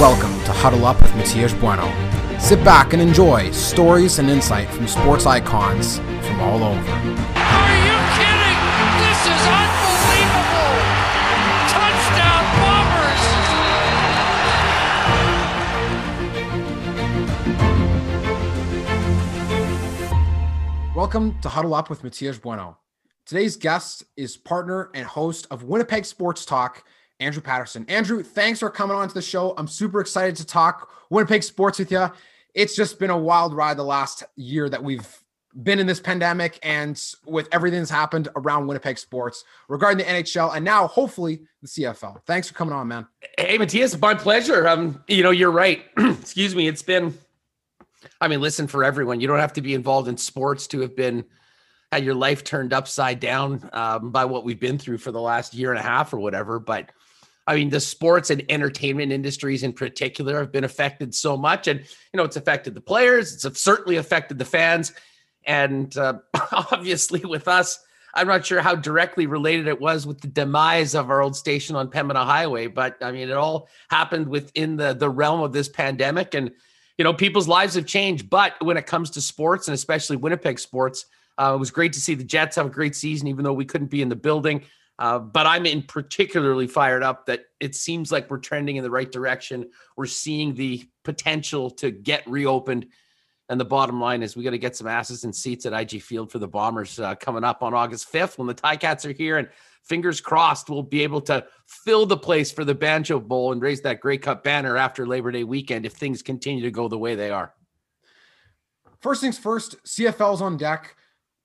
Welcome to Huddle Up with Matias Bueno. Sit back and enjoy stories and insight from sports icons from all over. Are you kidding? This is unbelievable! Touchdown Bombers! Welcome to Huddle Up with Matias Bueno. Today's guest is partner and host of Winnipeg Sports Talk, Andrew Patterson. Andrew, thanks for coming on to the show. I'm super excited to talk Winnipeg sports with you. It's just been a wild ride the last year that we've been in this pandemic and with everything that's happened around Winnipeg sports regarding the NHL and now hopefully the CFL. Thanks for coming on, man. Hey, Matthias, my pleasure. Um, you know, you're right. Excuse me. It's been, I mean, listen for everyone. You don't have to be involved in sports to have been had your life turned upside down um, by what we've been through for the last year and a half or whatever. But I mean, the sports and entertainment industries in particular have been affected so much, and you know, it's affected the players. It's certainly affected the fans, and uh, obviously with us. I'm not sure how directly related it was with the demise of our old station on Pembina Highway, but I mean, it all happened within the the realm of this pandemic, and you know, people's lives have changed. But when it comes to sports, and especially Winnipeg sports, uh, it was great to see the Jets have a great season, even though we couldn't be in the building. Uh, but I'm in particularly fired up that it seems like we're trending in the right direction. We're seeing the potential to get reopened. And the bottom line is we got to get some asses and seats at IG Field for the Bombers uh, coming up on August 5th when the Ticats are here. And fingers crossed, we'll be able to fill the place for the Banjo Bowl and raise that Grey Cup banner after Labor Day weekend if things continue to go the way they are. First things first, CFL's on deck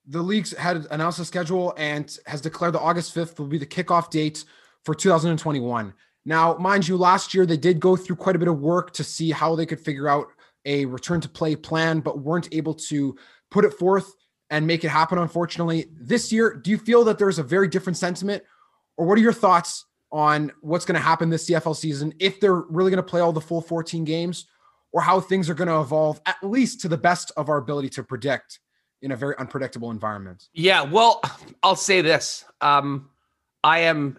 the league's had announced a schedule and has declared the August 5th will be the kickoff date for 2021. Now, mind you, last year they did go through quite a bit of work to see how they could figure out a return to play plan, but weren't able to put it forth and make it happen, unfortunately. This year, do you feel that there's a very different sentiment? Or what are your thoughts on what's going to happen this CFL season if they're really going to play all the full 14 games or how things are going to evolve, at least to the best of our ability to predict? In a very unpredictable environment. Yeah, well, I'll say this. Um, I am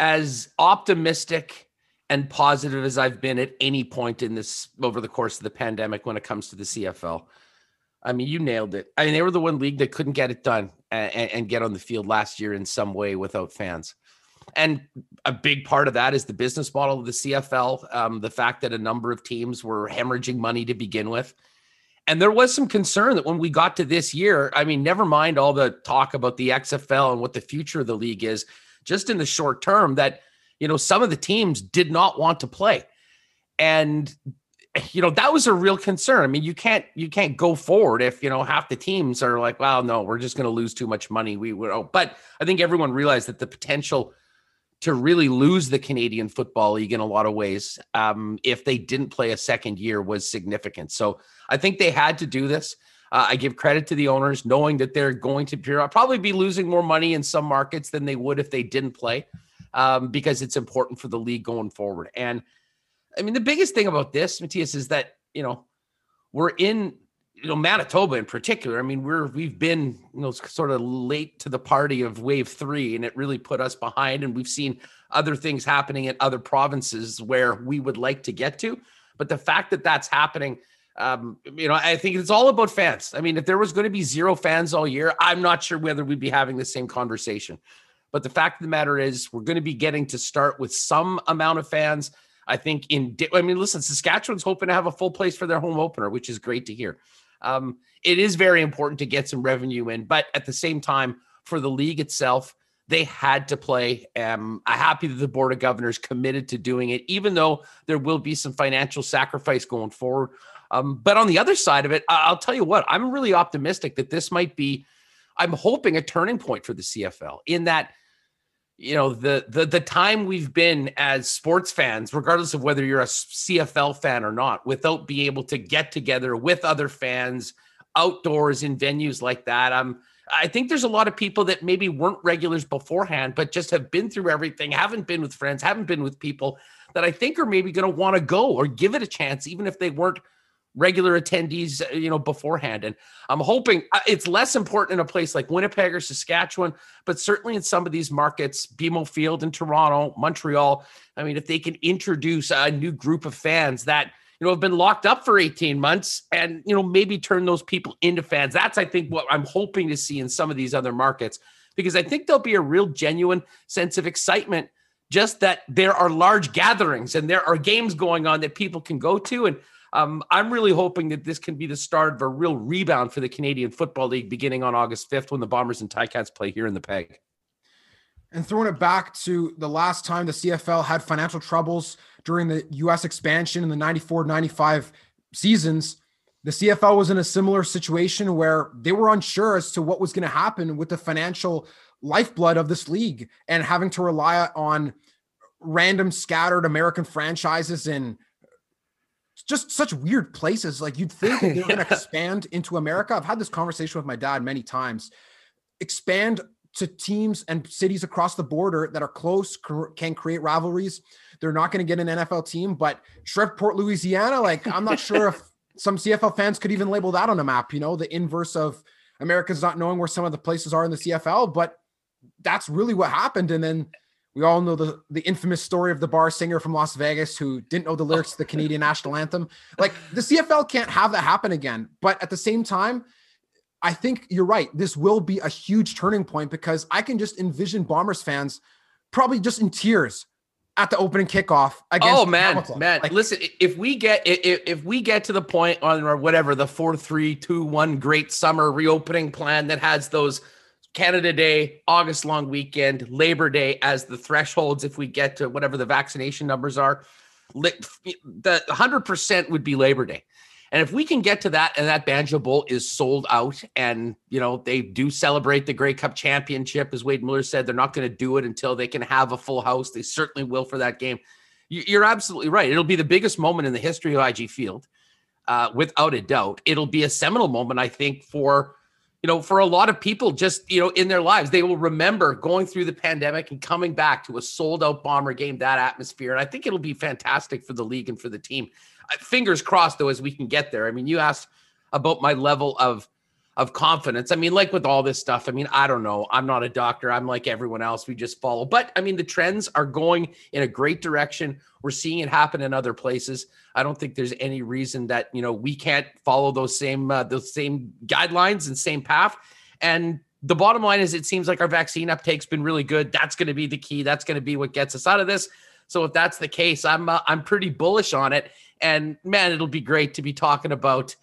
as optimistic and positive as I've been at any point in this over the course of the pandemic when it comes to the CFL. I mean, you nailed it. I mean, they were the one league that couldn't get it done and, and get on the field last year in some way without fans. And a big part of that is the business model of the CFL, um, the fact that a number of teams were hemorrhaging money to begin with and there was some concern that when we got to this year, I mean, never mind all the talk about the XFL and what the future of the league is, just in the short term, that, you know, some of the teams did not want to play. And, you know, that was a real concern. I mean, you can't you can't go forward if, you know, half the teams are like, well, no, we're just going to lose too much money. We would, oh, but I think everyone realized that the potential to really lose the Canadian Football League in a lot of ways um, if they didn't play a second year was significant. So I think they had to do this. Uh, I give credit to the owners, knowing that they're going to probably be losing more money in some markets than they would if they didn't play, um, because it's important for the league going forward. And I mean, the biggest thing about this, Matthias, is that you know we're in you know Manitoba in particular. I mean, we're we've been you know sort of late to the party of wave three, and it really put us behind. And we've seen other things happening in other provinces where we would like to get to, but the fact that that's happening. Um, you know, I think it's all about fans. I mean, if there was going to be zero fans all year, I'm not sure whether we'd be having the same conversation. But the fact of the matter is, we're going to be getting to start with some amount of fans. I think in, I mean, listen, Saskatchewan's hoping to have a full place for their home opener, which is great to hear. Um, it is very important to get some revenue in, but at the same time, for the league itself, they had to play. Um, I'm happy that the board of governors committed to doing it, even though there will be some financial sacrifice going forward. Um, but on the other side of it, I'll tell you what, I'm really optimistic that this might be, I'm hoping a turning point for the CFL in that you know the the the time we've been as sports fans regardless of whether you're a CFL fan or not without being able to get together with other fans outdoors in venues like that um I think there's a lot of people that maybe weren't regulars beforehand but just have been through everything haven't been with friends haven't been with people that I think are maybe going to want to go or give it a chance even if they weren't regular attendees, uh, you know, beforehand. And I'm hoping uh, it's less important in a place like Winnipeg or Saskatchewan, but certainly in some of these markets, BMO Field in Toronto, Montreal. I mean, if they can introduce a new group of fans that you know have been locked up for 18 months and you know maybe turn those people into fans. That's I think what I'm hoping to see in some of these other markets because I think there'll be a real genuine sense of excitement just that there are large gatherings and there are games going on that people can go to and um, I'm really hoping that this can be the start of a real rebound for the Canadian Football League beginning on August 5th when the Bombers and Ticats play here in the Peg. And throwing it back to the last time the CFL had financial troubles during the US expansion in the 94 95 seasons, the CFL was in a similar situation where they were unsure as to what was going to happen with the financial lifeblood of this league and having to rely on random scattered American franchises in just such weird places. Like you'd think they're going to expand into America. I've had this conversation with my dad many times. Expand to teams and cities across the border that are close can create rivalries. They're not going to get an NFL team, but Shreveport, Louisiana, like I'm not sure if some CFL fans could even label that on a map. You know, the inverse of America's not knowing where some of the places are in the CFL, but that's really what happened. And then we all know the the infamous story of the bar singer from Las Vegas who didn't know the lyrics to the Canadian national anthem. Like the CFL can't have that happen again. But at the same time, I think you're right. This will be a huge turning point because I can just envision Bombers fans probably just in tears at the opening kickoff. oh man, Hamilton. man! Like, Listen, if we get if, if we get to the point on or whatever the four three two one great summer reopening plan that has those Canada Day, August long weekend, Labor Day as the thresholds. If we get to whatever the vaccination numbers are, the 100% would be Labor Day. And if we can get to that and that Banjo Bowl is sold out and, you know, they do celebrate the Grey Cup championship, as Wade Miller said, they're not going to do it until they can have a full house. They certainly will for that game. You're absolutely right. It'll be the biggest moment in the history of IG Field, uh, without a doubt. It'll be a seminal moment, I think, for you know, for a lot of people, just, you know, in their lives, they will remember going through the pandemic and coming back to a sold out bomber game, that atmosphere. And I think it'll be fantastic for the league and for the team. Uh, fingers crossed, though, as we can get there. I mean, you asked about my level of of confidence. I mean, like with all this stuff, I mean, I don't know. I'm not a doctor. I'm like everyone else. We just follow. But I mean, the trends are going in a great direction. We're seeing it happen in other places. I don't think there's any reason that, you know, we can't follow those same uh, those same guidelines and same path. And the bottom line is it seems like our vaccine uptake's been really good. That's going to be the key. That's going to be what gets us out of this. So if that's the case, I'm uh, I'm pretty bullish on it. And man, it'll be great to be talking about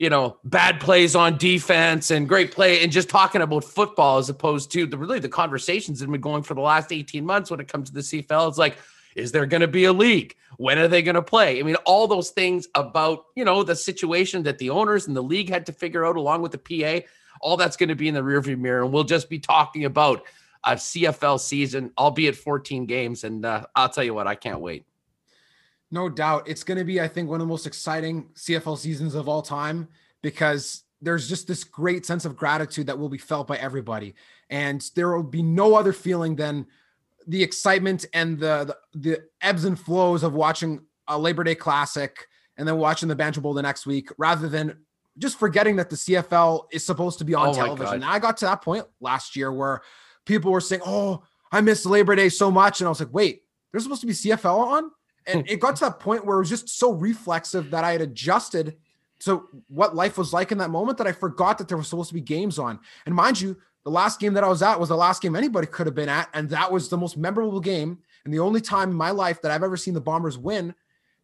you know, bad plays on defense and great play and just talking about football as opposed to the really the conversations that have been going for the last 18 months when it comes to the CFL. It's like, is there going to be a league? When are they going to play? I mean, all those things about, you know, the situation that the owners and the league had to figure out along with the PA, all that's going to be in the rearview mirror. And we'll just be talking about a CFL season, albeit 14 games. And uh, I'll tell you what, I can't wait. No doubt. It's going to be, I think, one of the most exciting CFL seasons of all time because there's just this great sense of gratitude that will be felt by everybody. And there will be no other feeling than the excitement and the, the, the ebbs and flows of watching a Labor Day Classic and then watching the Banjo Bowl the next week rather than just forgetting that the CFL is supposed to be on oh television. I got to that point last year where people were saying, Oh, I missed Labor Day so much. And I was like, wait, there's supposed to be CFL on? And hmm. it got to that point where it was just so reflexive that I had adjusted to what life was like in that moment that I forgot that there was supposed to be games on. And mind you, the last game that I was at was the last game anybody could have been at. And that was the most memorable game and the only time in my life that I've ever seen the Bombers win.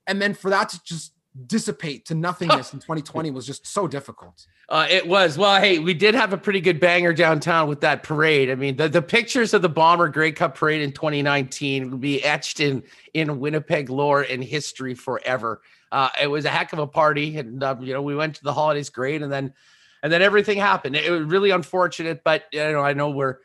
And then for that to just dissipate to nothingness in 2020 was just so difficult. Uh, it was. Well, hey, we did have a pretty good banger downtown with that parade. I mean, the, the pictures of the Bomber Grey Cup parade in 2019 will be etched in in Winnipeg lore and history forever. Uh, it was a heck of a party, and uh, you know, we went to the holidays great, and then and then everything happened. It was really unfortunate, but you know, I know we're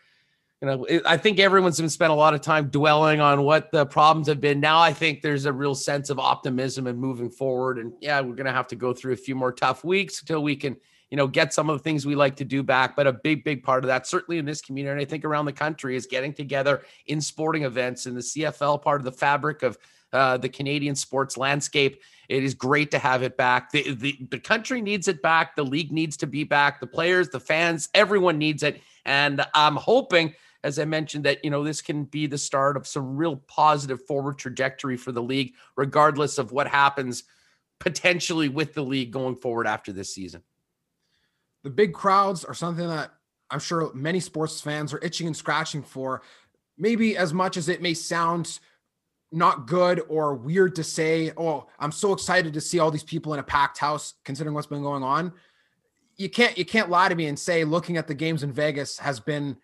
you know, I think everyone's been spent a lot of time dwelling on what the problems have been. Now I think there's a real sense of optimism and moving forward. And yeah, we're going to have to go through a few more tough weeks until we can, you know, get some of the things we like to do back. But a big, big part of that, certainly in this community, and I think around the country, is getting together in sporting events and the CFL part of the fabric of uh, the Canadian sports landscape. It is great to have it back. The, the, the country needs it back. The league needs to be back. The players, the fans, everyone needs it. And I'm hoping, as I mentioned, that, you know, this can be the start of some real positive forward trajectory for the league, regardless of what happens potentially with the league going forward after this season. The big crowds are something that I'm sure many sports fans are itching and scratching for. Maybe as much as it may sound not good or weird to say, oh, I'm so excited to see all these people in a packed house, considering what's been going on. You can't you can't lie to me and say looking at the games in Vegas has been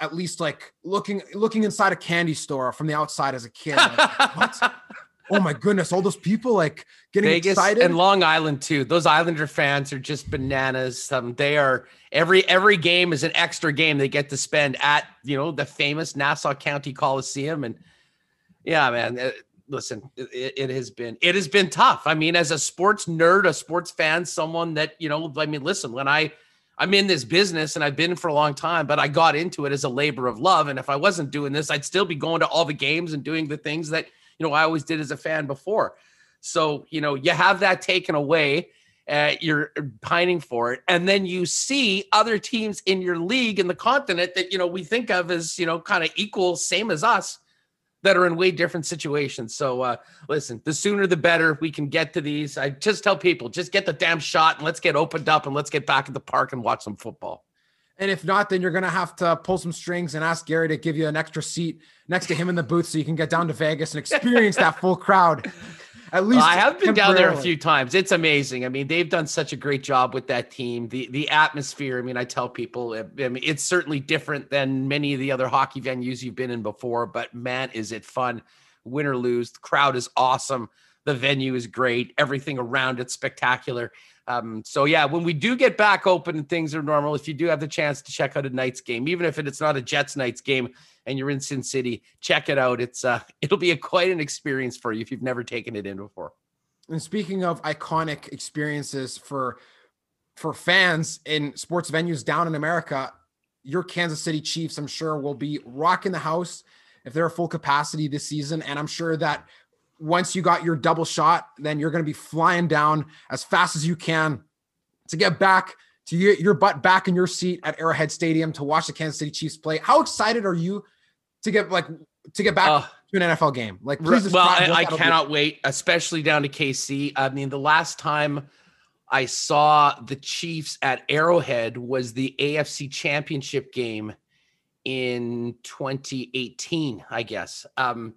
at least like looking looking inside a candy store from the outside as a kid. Like, what? oh my goodness, all those people like getting Vegas excited. and Long Island too. Those Islander fans are just bananas. Um, they are every every game is an extra game they get to spend at you know the famous Nassau County Coliseum. And yeah, man, it, listen, it, it has been it has been tough. I mean, as a sports nerd, a sports fan, someone that you know, I mean, listen, when I I'm in this business and I've been for a long time, but I got into it as a labor of love. And if I wasn't doing this, I'd still be going to all the games and doing the things that you know I always did as a fan before. So you know you have that taken away. Uh, you're pining for it, and then you see other teams in your league in the continent that you know we think of as you know kind of equal, same as us, that are in way different situations. So uh, listen, the sooner the better we can get to these. I just tell people, just get the damn shot and let's get opened up and let's get back at the park and watch some football. And if not, then you're going to have to pull some strings and ask Gary to give you an extra seat next to him in the booth so you can get down to Vegas and experience that full crowd. At least I have been down there a few times. It's amazing. I mean, they've done such a great job with that team. The the atmosphere. I mean, I tell people, I mean, it's certainly different than many of the other hockey venues you've been in before. But man, is it fun! Win or lose, the crowd is awesome. The venue is great. Everything around it's spectacular. Um, so yeah, when we do get back open and things are normal, if you do have the chance to check out a Knights game, even if it's not a Jets Knights game and you're in Sin City, check it out. It's uh, it'll be a quite an experience for you if you've never taken it in before. And speaking of iconic experiences for for fans in sports venues down in America, your Kansas City Chiefs, I'm sure, will be rocking the house if they're a full capacity this season. And I'm sure that once you got your double shot, then you're going to be flying down as fast as you can to get back to your butt back in your seat at Arrowhead Stadium to watch the Kansas City Chiefs play. How excited are you to get like to get back uh, to an NFL game? Like, please well, I, I cannot be. wait, especially down to KC. I mean, the last time I saw the Chiefs at Arrowhead was the AFC Championship game in 2018, I guess. Um,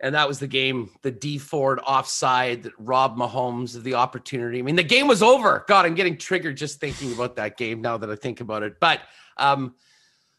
and that was the game, the Dee Ford offside that robbed Mahomes of the opportunity. I mean, the game was over. God, I'm getting triggered just thinking about that game now that I think about it. But um,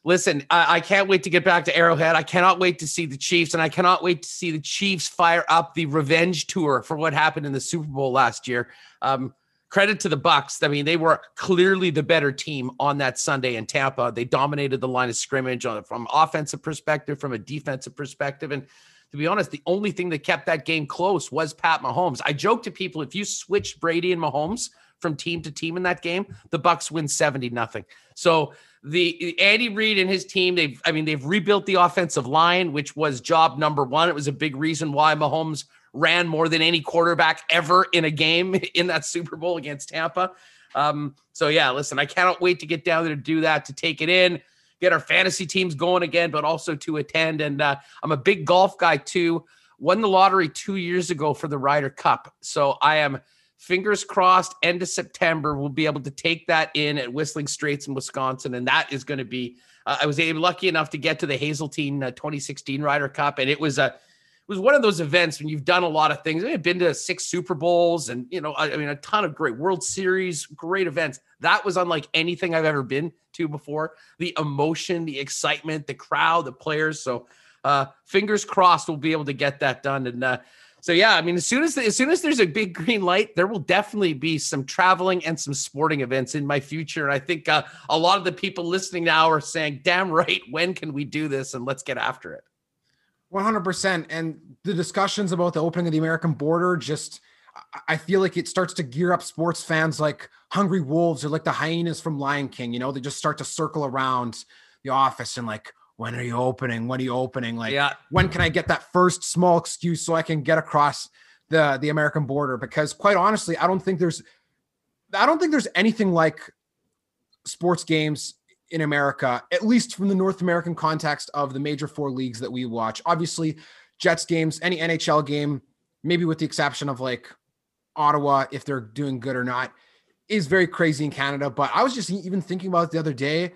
listen, I, I, can't wait to get back to Arrowhead. I cannot wait to see the Chiefs, and I cannot wait to see the Chiefs fire up the revenge tour for what happened in the Super Bowl last year. Um, credit to the Bucs. I mean, they were clearly the better team on that Sunday in Tampa. They dominated the line of scrimmage on from offensive perspective, from a defensive perspective, and to be honest, the only thing that kept that game close was Pat Mahomes. I joke to people if you switch Brady and Mahomes from team to team in that game, the Bucs win 70 nothing. So the Andy Reid and his team, they've I mean, they've rebuilt the offensive line, which was job number one. It was a big reason why Mahomes ran more than any quarterback ever in a game in that Super Bowl against Tampa. Um, so yeah, listen, I cannot wait to get down there to do that, to take it in get our fantasy teams going again, but also to attend. And uh, I'm a big golf guy too. Won the lottery two years ago for the Ryder Cup. So I am fingers crossed end of September we'll be able to take that in at Whistling Straits in Wisconsin. And that is going to be, uh, I was able, lucky enough to get to the Hazeltine uh, 2016 Ryder Cup. And it was a, it was one of those events when you've done a lot of things. I've been to six Super Bowls and, you know, I, I mean, a ton of great World Series, great events. That was unlike anything I've ever been to before. The emotion, the excitement, the crowd, the players. So, uh, fingers crossed we'll be able to get that done. And, uh, so yeah, I mean, as soon as the, as soon as there's a big green light, there will definitely be some traveling and some sporting events in my future. And I think uh, a lot of the people listening now are saying, "Damn right, when can we do this?" And let's get after it. 100%. And the discussions about the opening of the American border just, I feel like it starts to gear up sports fans like Hungry Wolves or like the hyenas from Lion King. You know, they just start to circle around the office and like, when are you opening? When are you opening? Like, Yeah. when can I get that first small excuse so I can get across the the American border? Because quite honestly, I don't think there's I don't think there's anything like sports games in America, at least from the North American context of the major four leagues that we watch. Obviously, Jets games, any NHL game, maybe with the exception of like Ottawa, if they're doing good or not, is very crazy in Canada. But I was just even thinking about it the other day,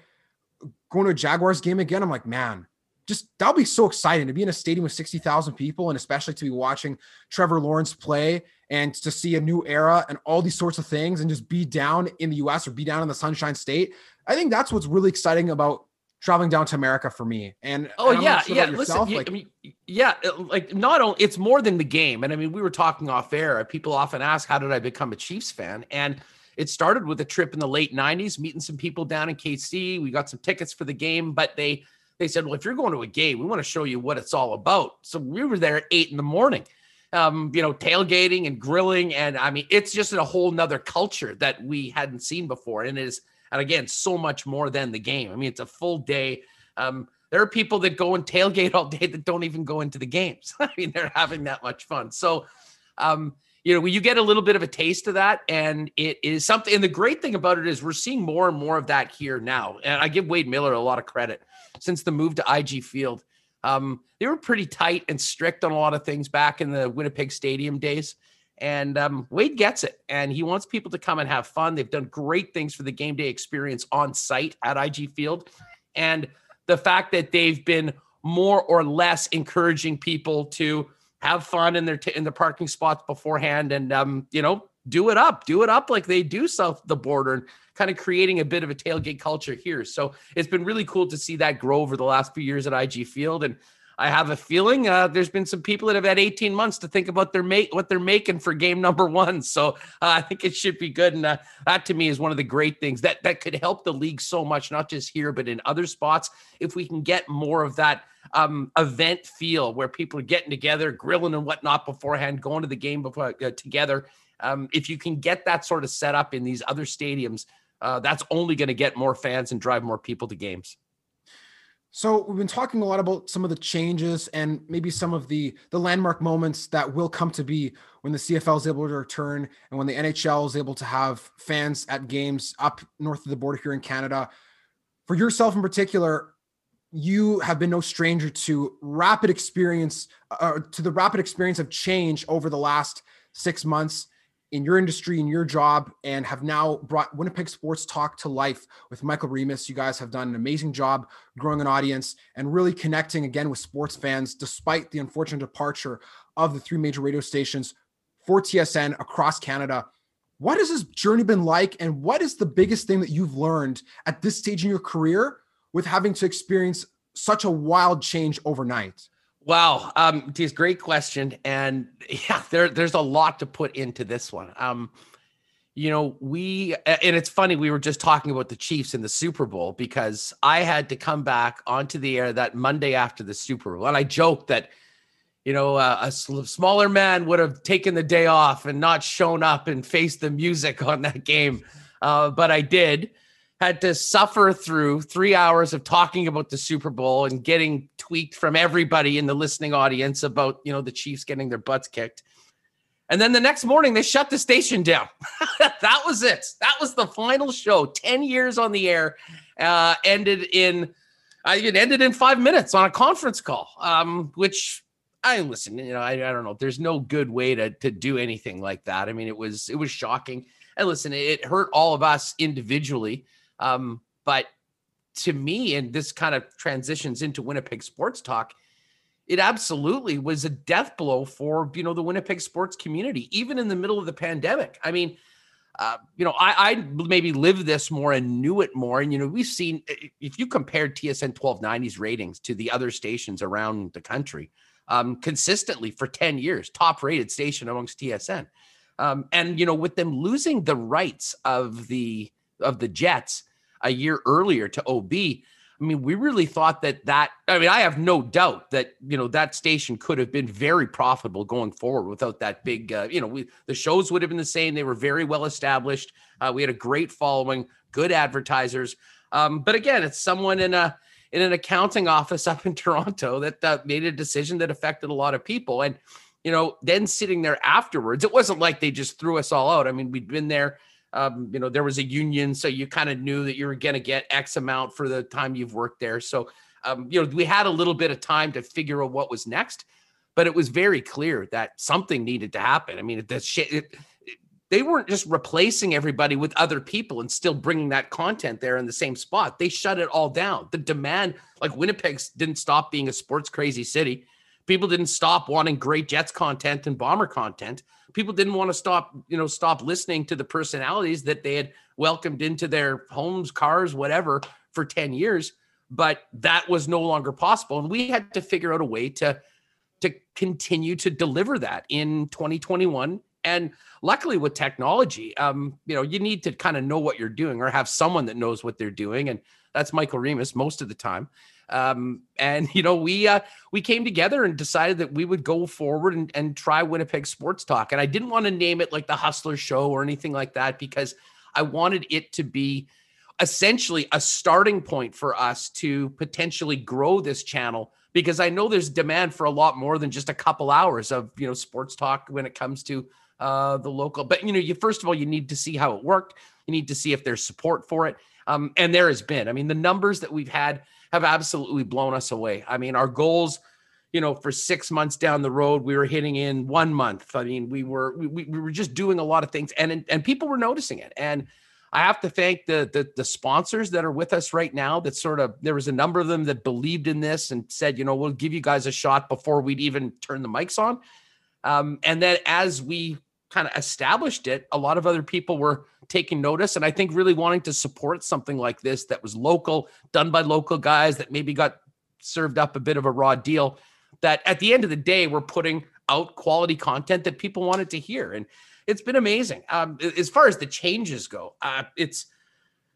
going to a Jaguars game again. I'm like, man, just that'll be so exciting to be in a stadium with 60,000 people and especially to be watching Trevor Lawrence play and to see a new era and all these sorts of things and just be down in the US or be down in the Sunshine State. I think that's what's really exciting about traveling down to America for me. And Oh and yeah, sure yeah. about Listen, like, I mean, yeah. Like not only it's more than the game, and I mean, we were talking off air. People often ask, "How did I become a Chiefs fan?" And it started with a trip in the late '90s, meeting some people down in KC. We got some tickets for the game, but they they said, "Well, if you're going to a game, we want to show you what it's all about." So we were there at eight in the morning. Um, you know, tailgating and grilling, and I mean, it's just a whole nother culture that we hadn't seen before, and it is, and again, so much more than the game. I mean, it's a full day. Um, there are people that go and tailgate all day that don't even go into the games. I mean, they're having that much fun. So, um, you know, you get a little bit of a taste of that, and it is something. And the great thing about it is we're seeing more and more of that here now. And I give Wade Miller a lot of credit since the move to IG Field. Um, they were pretty tight and strict on a lot of things back in the Winnipeg Stadium days. And um, Wade gets it, and he wants people to come and have fun. They've done great things for the game day experience on site at IG Field, and the fact that they've been more or less encouraging people to have fun in their t- in the parking spots beforehand, and um, you know, do it up, do it up like they do south the border, and kind of creating a bit of a tailgate culture here. So it's been really cool to see that grow over the last few years at IG Field, and I have a feeling uh, there's been some people that have had 18 months to think about their mate what they're making for game number one. So uh, I think it should be good, and uh, that to me is one of the great things that that could help the league so much, not just here but in other spots. If we can get more of that um, event feel where people are getting together, grilling and whatnot beforehand, going to the game before uh, together. Um, if you can get that sort of setup in these other stadiums, uh, that's only going to get more fans and drive more people to games. So we've been talking a lot about some of the changes and maybe some of the the landmark moments that will come to be when the CFL is able to return and when the NHL is able to have fans at games up north of the border here in Canada. For yourself in particular, you have been no stranger to rapid experience uh, to the rapid experience of change over the last 6 months in your industry, in your job, and have now brought Winnipeg Sports Talk to life with Michael Remus. You guys have done an amazing job growing an audience and really connecting again with sports fans, despite the unfortunate departure of the three major radio stations for TSN across Canada. What has this journey been like, and what is the biggest thing that you've learned at this stage in your career with having to experience such a wild change overnight? Wow, um, a great question, and yeah, there there's a lot to put into this one. Um, you know, we and it's funny we were just talking about the Chiefs in the Super Bowl because I had to come back onto the air that Monday after the Super Bowl, and I joked that you know uh, a smaller man would have taken the day off and not shown up and faced the music on that game, uh, but I did had to suffer through three hours of talking about the Super Bowl and getting tweaked from everybody in the listening audience about, you know, the Chiefs getting their butts kicked. And then the next morning, they shut the station down. that was it. That was the final show. 10 years on the air, uh, ended in, it ended in five minutes on a conference call, um, which I listen, you know, I, I don't know. There's no good way to, to do anything like that. I mean, it was, it was shocking. And listen, it hurt all of us individually. Um, but to me, and this kind of transitions into Winnipeg sports talk, it absolutely was a death blow for you know the Winnipeg sports community, even in the middle of the pandemic. I mean, uh, you know, I, I maybe lived this more and knew it more. And you know, we've seen if you compare TSN 1290's ratings to the other stations around the country, um, consistently for 10 years, top rated station amongst TSN. Um, and you know, with them losing the rights of the of the Jets a year earlier to OB. I mean, we really thought that that. I mean, I have no doubt that you know that station could have been very profitable going forward without that big. Uh, you know, we, the shows would have been the same. They were very well established. Uh, we had a great following, good advertisers. Um, but again, it's someone in a in an accounting office up in Toronto that uh, made a decision that affected a lot of people. And, you know, then sitting there afterwards, it wasn't like they just threw us all out. I mean, we'd been there. Um, you know, there was a union, so you kind of knew that you were going to get X amount for the time you've worked there. So, um, you know, we had a little bit of time to figure out what was next, but it was very clear that something needed to happen. I mean, the shit, it, they weren't just replacing everybody with other people and still bringing that content there in the same spot. They shut it all down. The demand, like Winnipeg, didn't stop being a sports crazy city. People didn't stop wanting great Jets content and Bomber content. People didn't want to stop, you know, stop listening to the personalities that they had welcomed into their homes, cars, whatever, for 10 years. But that was no longer possible. And we had to figure out a way to to continue to deliver that in 2021 and luckily with technology, um, you know, you need to kind of know what you're doing or have someone that knows what they're doing. And that's Michael remus most of the time. Um, and you know, we uh, we came together and decided that we would go forward and, and try Winnipeg Sports Talk. And I didn't want to name it like the Hustler Show or anything like that because I wanted it to be essentially a starting point for us to potentially grow this channel because I know there's demand for a lot more than just a couple hours of you know sports talk when it comes to uh, the local. But you know, you first of all, you need to see how it worked. You need to see if there's support for it. Um, and there has been. I mean, the numbers that we've had have absolutely blown us away. I mean, our goals, you know, for six months down the road, we were hitting in one month. I mean, we were we, we were just doing a lot of things, and and people were noticing it. And I have to thank the, the the sponsors that are with us right now. That sort of there was a number of them that believed in this and said, you know, we'll give you guys a shot before we'd even turn the mics on. Um, and then as we kind of established it, a lot of other people were taking notice and I think really wanting to support something like this that was local, done by local guys that maybe got served up a bit of a raw deal. That at the end of the day, we're putting out quality content that people wanted to hear. And it's been amazing. Um, as far as the changes go, uh, it's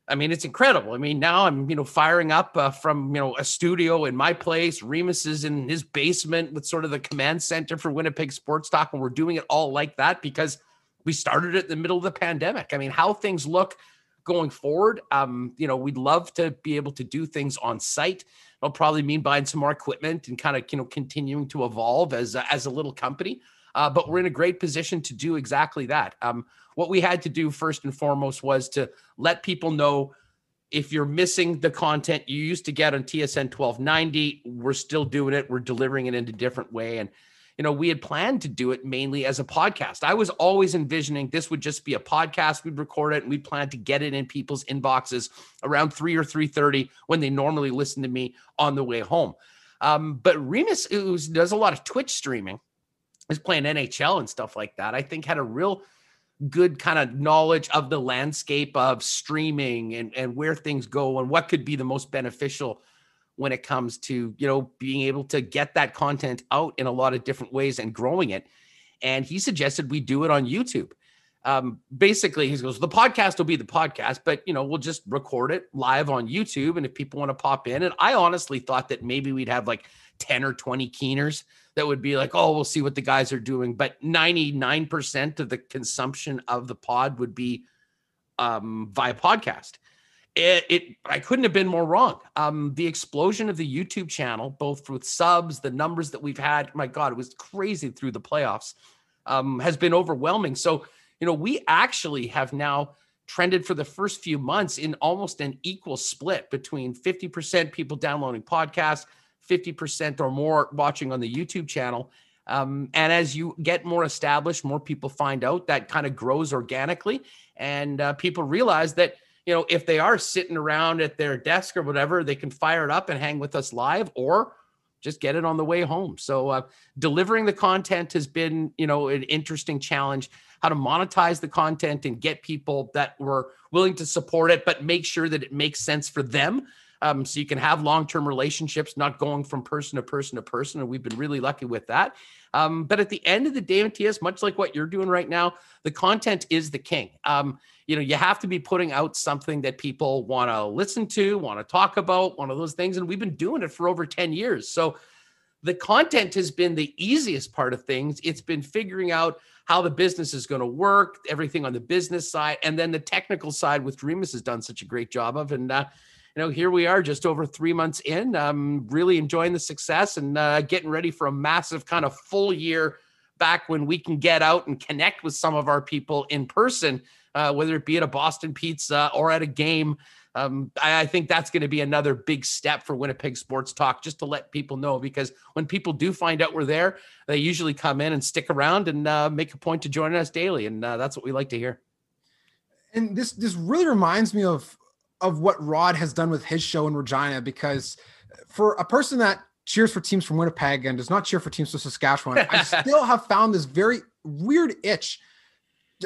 I mean, it's incredible. I mean, now I'm, you know, firing up uh, from, you know, a studio in my place. Remus is in his basement with sort of the command center for Winnipeg Sports Talk. And we're doing it all like that because we started it in the middle of the pandemic. I mean, how things look going forward, um, you know, we'd love to be able to do things on site. I'll probably mean buying some more equipment and kind of, you know, continuing to evolve as, a, as a little company. Uh, but we're in a great position to do exactly that. Um, what we had to do first and foremost was to let people know if you're missing the content you used to get on TSN 1290, we're still doing it. We're delivering it in a different way. And, you know, we had planned to do it mainly as a podcast. I was always envisioning this would just be a podcast. We'd record it and we'd plan to get it in people's inboxes around 3 or 3.30 when they normally listen to me on the way home. Um, but Remus, was, does a lot of Twitch streaming, is playing NHL and stuff like that. I think had a real – good kind of knowledge of the landscape of streaming and, and where things go and what could be the most beneficial when it comes to you know being able to get that content out in a lot of different ways and growing it and he suggested we do it on youtube um, basically he goes the podcast will be the podcast but you know we'll just record it live on youtube and if people want to pop in and i honestly thought that maybe we'd have like 10 or 20 keeners that would be like, oh, we'll see what the guys are doing. But 99% of the consumption of the pod would be um, via podcast. It, it, I couldn't have been more wrong. Um, the explosion of the YouTube channel, both with subs, the numbers that we've had, my God, it was crazy through the playoffs, um, has been overwhelming. So, you know, we actually have now trended for the first few months in almost an equal split between 50% people downloading podcasts, 50% or more watching on the YouTube channel. Um, and as you get more established, more people find out that kind of grows organically. And uh, people realize that, you know, if they are sitting around at their desk or whatever, they can fire it up and hang with us live or just get it on the way home. So uh, delivering the content has been, you know, an interesting challenge. How to monetize the content and get people that were willing to support it, but make sure that it makes sense for them um, so you can have long-term relationships, not going from person to person to person. And we've been really lucky with that. Um, but at the end of the day, Matthias, much like what you're doing right now, the content is the king. Um, you know, you have to be putting out something that people want to listen to, want to talk about, one of those things. And we've been doing it for over 10 years. So the content has been the easiest part of things. It's been figuring out how the business is going to work, everything on the business side, and then the technical side, which Remus has done such a great job of. And uh, you know, here we are just over three months in. I'm really enjoying the success and uh, getting ready for a massive kind of full year back when we can get out and connect with some of our people in person, uh, whether it be at a Boston Pizza or at a game. Um, I, I, think that's going to be another big step for Winnipeg Sports Talk, just to let people know because when people do find out we're there, they usually come in and stick around and uh, make a point to join us daily, and uh, that's what we like to hear. And this this really reminds me of of what Rod has done with his show in Regina because for a person that cheers for teams from Winnipeg and does not cheer for teams from Saskatchewan, I still have found this very weird itch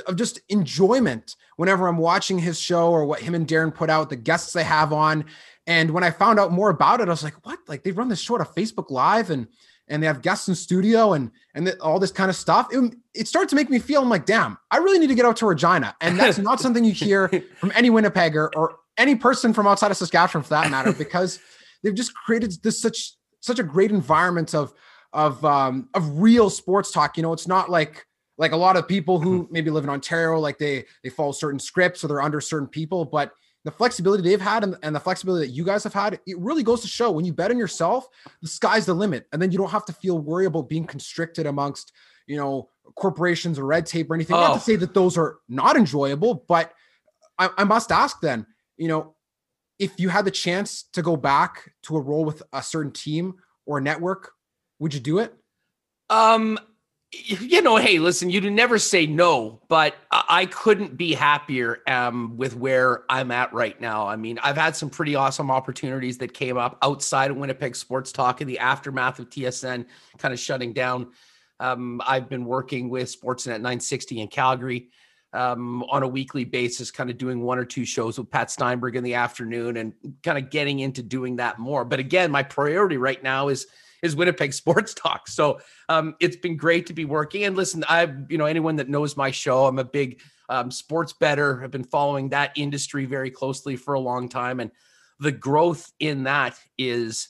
of just enjoyment whenever I'm watching his show or what him and Darren put out, the guests they have on. And when I found out more about it, I was like, what? Like they run this show of Facebook Live and and they have guests in studio and and the, all this kind of stuff. It, it started to make me feel I'm like, damn, I really need to get out to Regina. And that's not something you hear from any Winnipegger or any person from outside of Saskatchewan for that matter, because they've just created this such such a great environment of of um of real sports talk. You know, it's not like like a lot of people who mm-hmm. maybe live in Ontario, like they they follow certain scripts or they're under certain people, but the flexibility they've had and, and, the flexibility that you guys have had, it really goes to show when you bet on yourself, the sky's the limit. And then you don't have to feel worry about being constricted amongst, you know, corporations or red tape or anything. Oh. Not to oh. say that those are not enjoyable, but I, I must ask then, you know, if you had the chance to go back to a role with a certain team or network, would you do it? Um, you know, hey, listen, you'd never say no, but I couldn't be happier um, with where I'm at right now. I mean, I've had some pretty awesome opportunities that came up outside of Winnipeg Sports Talk in the aftermath of TSN kind of shutting down. Um, I've been working with Sportsnet 960 in Calgary um, on a weekly basis, kind of doing one or two shows with Pat Steinberg in the afternoon and kind of getting into doing that more. But again, my priority right now is – is Winnipeg Sports Talk. So um, it's been great to be working. And listen, I, you know, anyone that knows my show, I'm a big um, sports better. I've been following that industry very closely for a long time, and the growth in that is.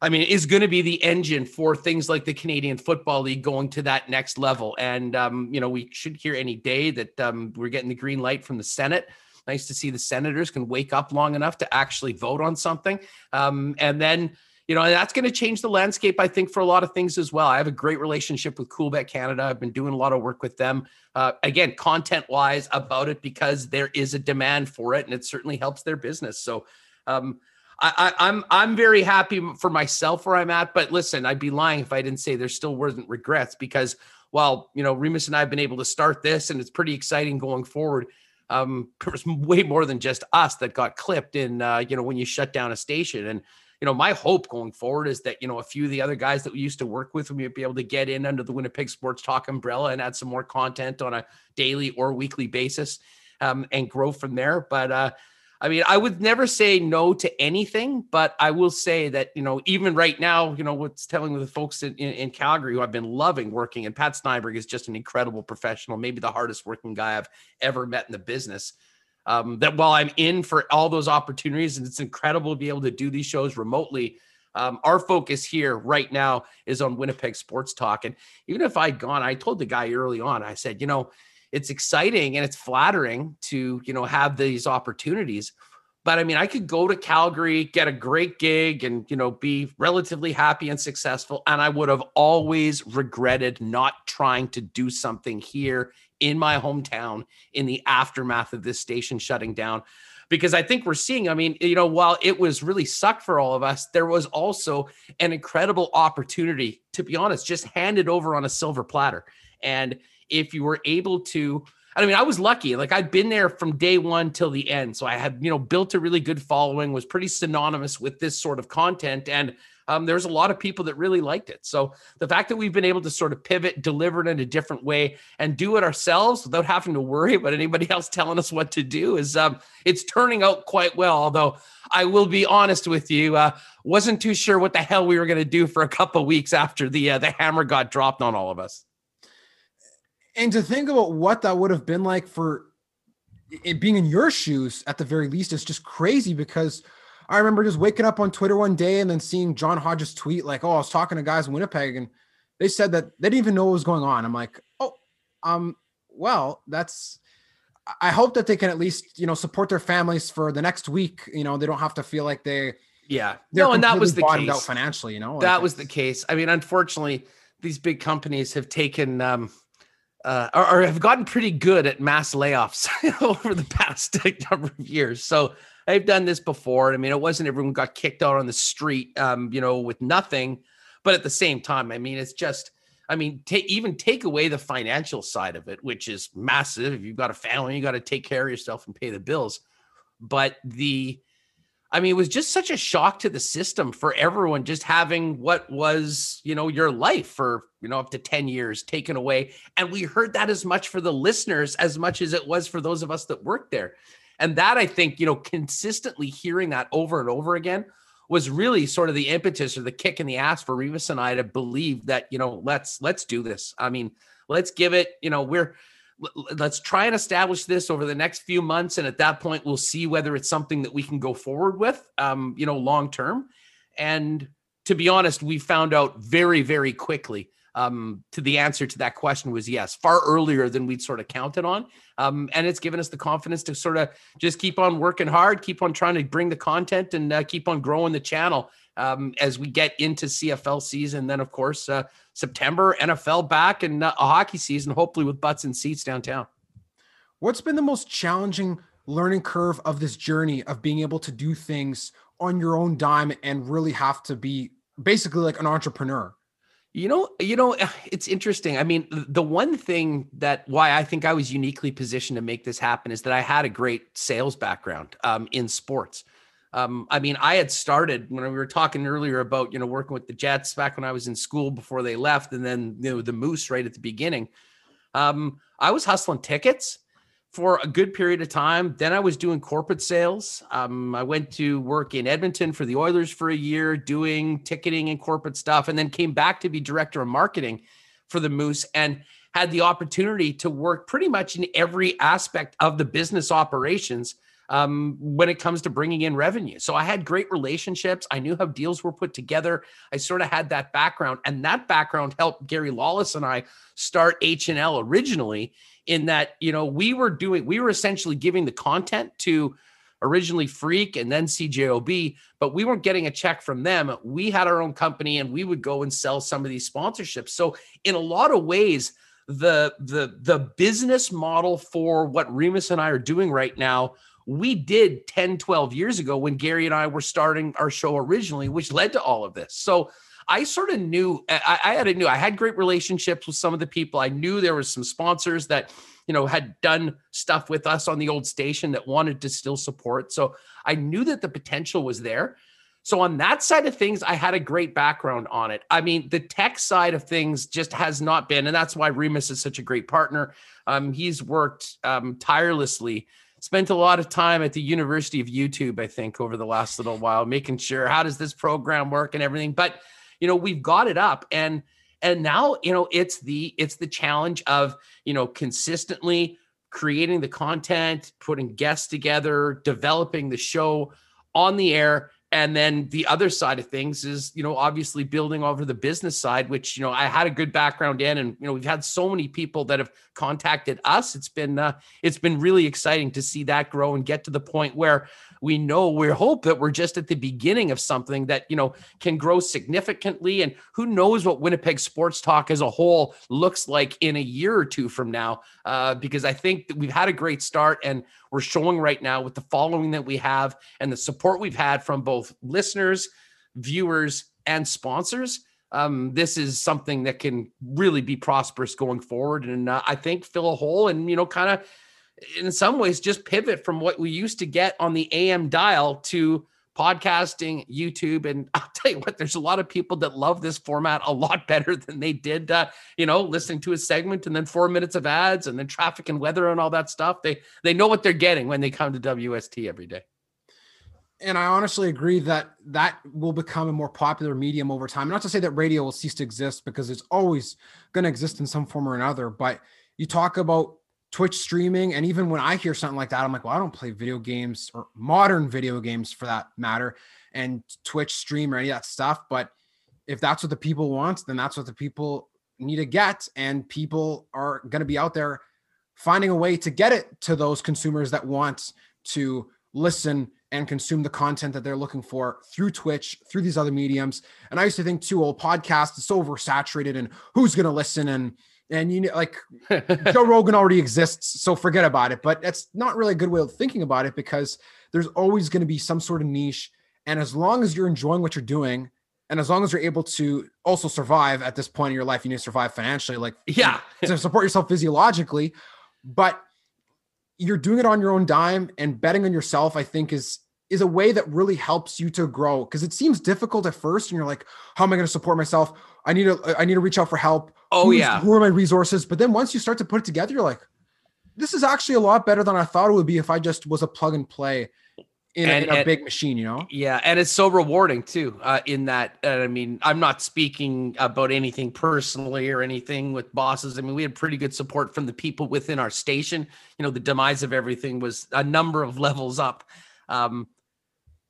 I mean, is going to be the engine for things like the Canadian Football League going to that next level. And, um, you know, we should hear any day that um, we're getting the green light from the Senate. Nice to see the senators can wake up long enough to actually vote on something. Um, and then, you know, that's going to change the landscape, I think, for a lot of things as well. I have a great relationship with Coolbet Canada. I've been doing a lot of work with them. Uh, again, content wise about it because there is a demand for it, and it certainly helps their business. So, um, I, I, I'm I'm very happy for myself where I'm at. But listen, I'd be lying if I didn't say there still wasn't regrets because while you know Remus and I have been able to start this, and it's pretty exciting going forward. Um, was way more than just us that got clipped in, uh, you know, when you shut down a station. And you know, my hope going forward is that, you know, a few of the other guys that we used to work with, we would be able to get in under the Winnipeg Sports Talk umbrella and add some more content on a daily or weekly basis um, and grow from there. But, uh, I mean, I would never say no to anything, but I will say that, you know, even right now, you know, what's telling the folks in, in, in, Calgary who I've been loving working, and Pat Steinberg is just an incredible professional, maybe the hardest working guy I've ever met in the business um, that while I'm in for all those opportunities, and it's incredible to be able to do these shows remotely. Um, our focus here right now is on Winnipeg Sports Talk. And even if I'd gone, I told the guy early on, I said, you know, it's exciting and it's flattering to, you know, have these opportunities. But I mean, I could go to Calgary, get a great gig, and, you know, be relatively happy and successful. And I would have always regretted not trying to do something here in my hometown in the aftermath of this station shutting down because I think we're seeing, I mean, you know, while it was really sucked for all of us, there was also an incredible opportunity, to be honest, just handed over on a silver platter. And if you were able to, I mean, I was lucky. Like I'd been there from day one till the end. So I had, you know, built a really good following, was pretty synonymous with this sort of content. And um, there's a lot of people that really liked it. So the fact that we've been able to sort of pivot, deliver it in a different way, and do it ourselves without having to worry about anybody else telling us what to do is um, it's turning out quite well. Although I will be honest with you, uh, wasn't too sure what the hell we were going to do for a couple of weeks after the uh, the hammer got dropped on all of us. And to think about what that would have been like for it being in your shoes at the very least is just crazy because I remember just waking up on Twitter one day and then seeing John Hodges tweet like, "Oh, I was talking to guys in Winnipeg and they said that they didn't even know what was going on." I'm like, "Oh, um, well, that's." I hope that they can at least, you know, support their families for the next week. You know, they don't have to feel like they, yeah, no, and that was the case. out financially. You know, that like was the case. I mean, unfortunately, these big companies have taken um, uh, or, or, have gotten pretty good at mass layoffs over the past number of years. So I've done this before. I mean, it wasn't everyone got kicked out on the street, um, you know, with nothing. But at the same time, I mean, it's just, I mean, take even take away the financial side of it, which is massive. If you've got a family, you got to take care of yourself and pay the bills. But the I mean, it was just such a shock to the system for everyone just having what was, you know, your life for, you know, up to 10 years taken away. And we heard that as much for the listeners as much as it was for those of us that worked there. And that I think, you know, consistently hearing that over and over again was really sort of the impetus or the kick in the ass for Remus and I to believe that, you know, let's let's do this. I mean, let's give it, you know, we're let's try and establish this over the next few months and at that point we'll see whether it's something that we can go forward with um, you know long term and to be honest we found out very very quickly um, to the answer to that question was yes far earlier than we'd sort of counted on um, and it's given us the confidence to sort of just keep on working hard keep on trying to bring the content and uh, keep on growing the channel um, as we get into cfl season then of course uh, September, NFL back, and uh, a hockey season, hopefully with butts and seats downtown. What's been the most challenging learning curve of this journey of being able to do things on your own dime and really have to be basically like an entrepreneur? You know, you know, it's interesting. I mean, the one thing that why I think I was uniquely positioned to make this happen is that I had a great sales background um, in sports. Um, I mean, I had started when we were talking earlier about you know working with the Jets back when I was in school before they left, and then you know the Moose right at the beginning. Um, I was hustling tickets for a good period of time. Then I was doing corporate sales. Um, I went to work in Edmonton for the Oilers for a year, doing ticketing and corporate stuff, and then came back to be director of marketing for the Moose and had the opportunity to work pretty much in every aspect of the business operations um, when it comes to bringing in revenue. So I had great relationships. I knew how deals were put together. I sort of had that background, and that background helped Gary Lawless and I start H and L originally. In that, you know, we were doing, we were essentially giving the content to originally Freak and then CJOB, but we weren't getting a check from them. We had our own company and we would go and sell some of these sponsorships. So in a lot of ways, the the the business model for what Remus and I are doing right now we did 10, 12 years ago when Gary and I were starting our show originally, which led to all of this. So I sort of knew I, I had a knew I had great relationships with some of the people. I knew there was some sponsors that you know had done stuff with us on the old station that wanted to still support. So I knew that the potential was there. So on that side of things, I had a great background on it. I mean, the tech side of things just has not been, and that's why Remus is such a great partner. Um, he's worked um, tirelessly spent a lot of time at the University of YouTube, I think, over the last little while, making sure how does this program work and everything. But you know, we've got it up. And and now you know it's the it's the challenge of you know consistently creating the content putting guests together developing the show on the air and then the other side of things is you know obviously building over the business side which you know i had a good background in and you know we've had so many people that have contacted us. It's been uh, it's been really exciting to see that grow and get to the point where we know we hope that we're just at the beginning of something that you know can grow significantly. And who knows what winnipeg sports talk as a whole looks like in a year or two from now uh, because i think that we've had a great start and we're showing right now with the following that we have and the support we've had from both listeners viewers and sponsors um, this is something that can really be prosperous going forward and uh, i think fill a hole and you know kind of in some ways just pivot from what we used to get on the AM dial to podcasting, YouTube. And I'll tell you what, there's a lot of people that love this format a lot better than they did, uh, you know, listening to a segment and then four minutes of ads and then traffic and weather and all that stuff. They they know what they're getting when they come to WST every day. And I honestly agree that that will become a more popular medium over time. Not to say that radio will cease to exist because it's always going to exist in some form or another, but you talk about Twitch streaming. And even when I hear something like that, I'm like, well, I don't play video games or modern video games for that matter, and Twitch stream or any of that stuff. But if that's what the people want, then that's what the people need to get. And people are going to be out there finding a way to get it to those consumers that want to listen and consume the content that they're looking for through Twitch, through these other mediums. And I used to think too, old podcast is so oversaturated and who's going to listen and and you know, like Joe Rogan already exists, so forget about it. But that's not really a good way of thinking about it because there's always going to be some sort of niche. And as long as you're enjoying what you're doing, and as long as you're able to also survive at this point in your life, you need to survive financially, like yeah, to support yourself physiologically. But you're doing it on your own dime and betting on yourself, I think is is a way that really helps you to grow. Because it seems difficult at first and you're like how am i going to support myself? I need to i need to reach out for help. Oh Who's, yeah. who are my resources? But then once you start to put it together you're like this is actually a lot better than i thought it would be if i just was a plug and play in, And- a, in a big machine you know Yeah, and it's so rewarding too. Uh, in that, uh, I mean, I'm not speaking about anything personally or anything with bosses. I mean, we had pretty good support from the people within our station. You know, the demise of everything was a number of levels up. Um,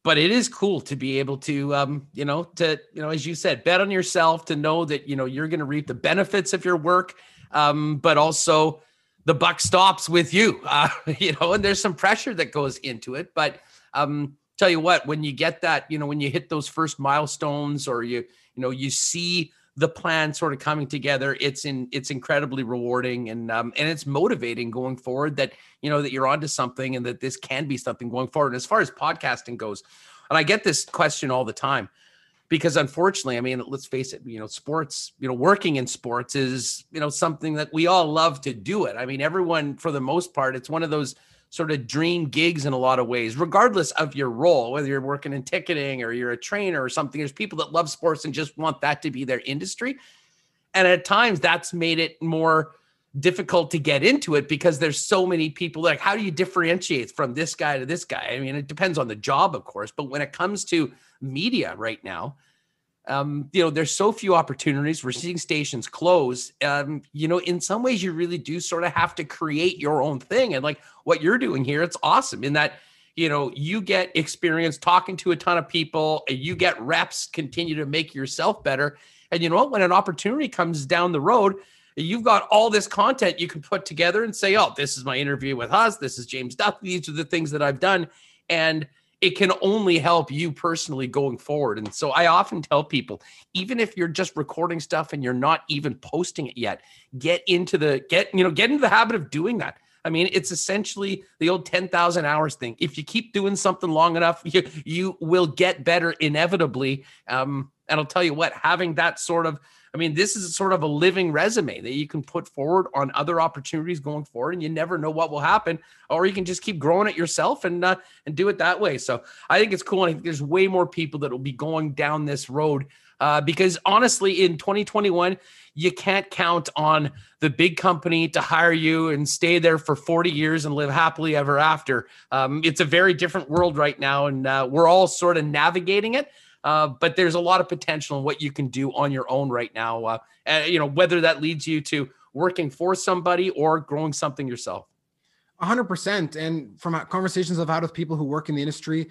but it is cool to be able to, um, you know, to you know, as you said, bet on yourself to know that you know you're going to reap the benefits of your work, um, but also the buck stops with you. Uh, you know, and there's some pressure that goes into it, but um tell you what when you get that you know when you hit those first milestones or you you know you see the plan sort of coming together it's in it's incredibly rewarding and um and it's motivating going forward that you know that you're onto something and that this can be something going forward. And as far as podcasting goes and i get this question all the time because unfortunately i mean let's face it you know sports you know working in sports is you know something that we all love to do it. I mean everyone for the most part it's one of those sort of dream gigs in a lot of ways, regardless of your role, whether you're working in ticketing or you're a trainer or something. There's people that love sports and just want that to be their industry. And at times that's made it more difficult to get into it because there's so many people like how do you differentiate from this guy to this guy i mean it depends on the job of course but when it comes to media right now um, you know, there's so few opportunities. We're seeing stations close. Um, you know, in some ways, you really do sort of have to create your own thing. And like what you're doing here, it's awesome in that, you know, you get experience talking to a ton of people, you get reps, continue to make yourself better. And you know what? When an opportunity comes down the road, you've got all this content you can put together and say, oh, this is my interview with us. This is James Duff. These are the things that I've done. And it can only help you personally going forward. And so I often tell people, even if you're just recording stuff and you're not even posting it yet, get into the get, you know, get into the habit of doing that. I mean, it's essentially the old 10,000 hours thing. If you keep doing something long enough, you, you will get better inevitably. Um, and I'll tell you what, having that sort of, I mean, this is sort of a living resume that you can put forward on other opportunities going forward, and you never know what will happen. Or you can just keep growing it yourself and uh, and do it that way. So I think it's cool. And I think there's way more people that will be going down this road uh, because honestly, in 2021, you can't count on the big company to hire you and stay there for 40 years and live happily ever after. Um, it's a very different world right now, and uh, we're all sort of navigating it. Uh, but there's a lot of potential in what you can do on your own right now. Uh, uh, you know, whether that leads you to working for somebody or growing something yourself. 100% and from conversations i've had with people who work in the industry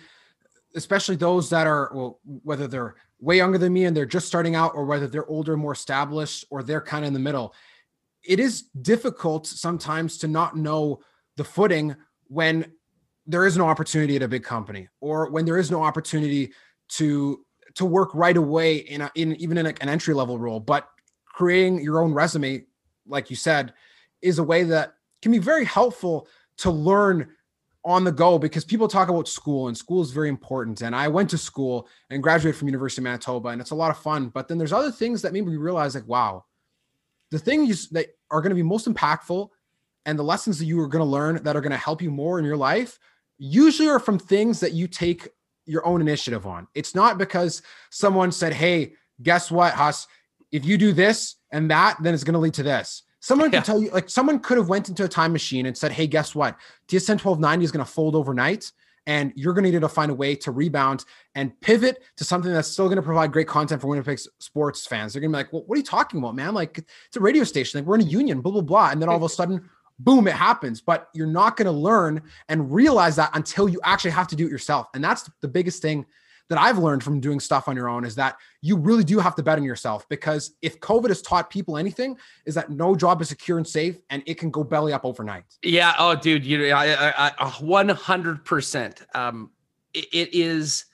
especially those that are well whether they're way younger than me and they're just starting out or whether they're older more established or they're kind of in the middle it is difficult sometimes to not know the footing when there is no opportunity at a big company or when there is no opportunity to to work right away in, a, in even in an entry level role but creating your own resume like you said is a way that can be very helpful to learn on the go because people talk about school and school is very important and i went to school and graduated from university of manitoba and it's a lot of fun but then there's other things that maybe we realize like wow the things that are going to be most impactful and the lessons that you are going to learn that are going to help you more in your life usually are from things that you take your own initiative on it's not because someone said hey guess what Huss if you do this and that then it's going to lead to this Someone Yeah. could tell you, like, someone could have went into a time machine and said, "Hey, guess what? TSN 1290 is going to fold overnight, and you're going to need to find a way to rebound and pivot to something that's still going to provide great content for Winnipeg sports fans." They're going to be like, well, "What are you talking about, man? Like, it's a radio station. Like, we're in a union, blah blah blah." And then all of a sudden, boom, it happens. But you're not going to learn and realize that until you actually have to do it yourself. And that's the biggest thing that I've learned from doing stuff on your own is that you really do have to bet on yourself because if COVID has taught people anything, is that no job is secure and safe and it can go belly up overnight. Yeah. Oh, dude, you I, I, 100%. Um, it, it is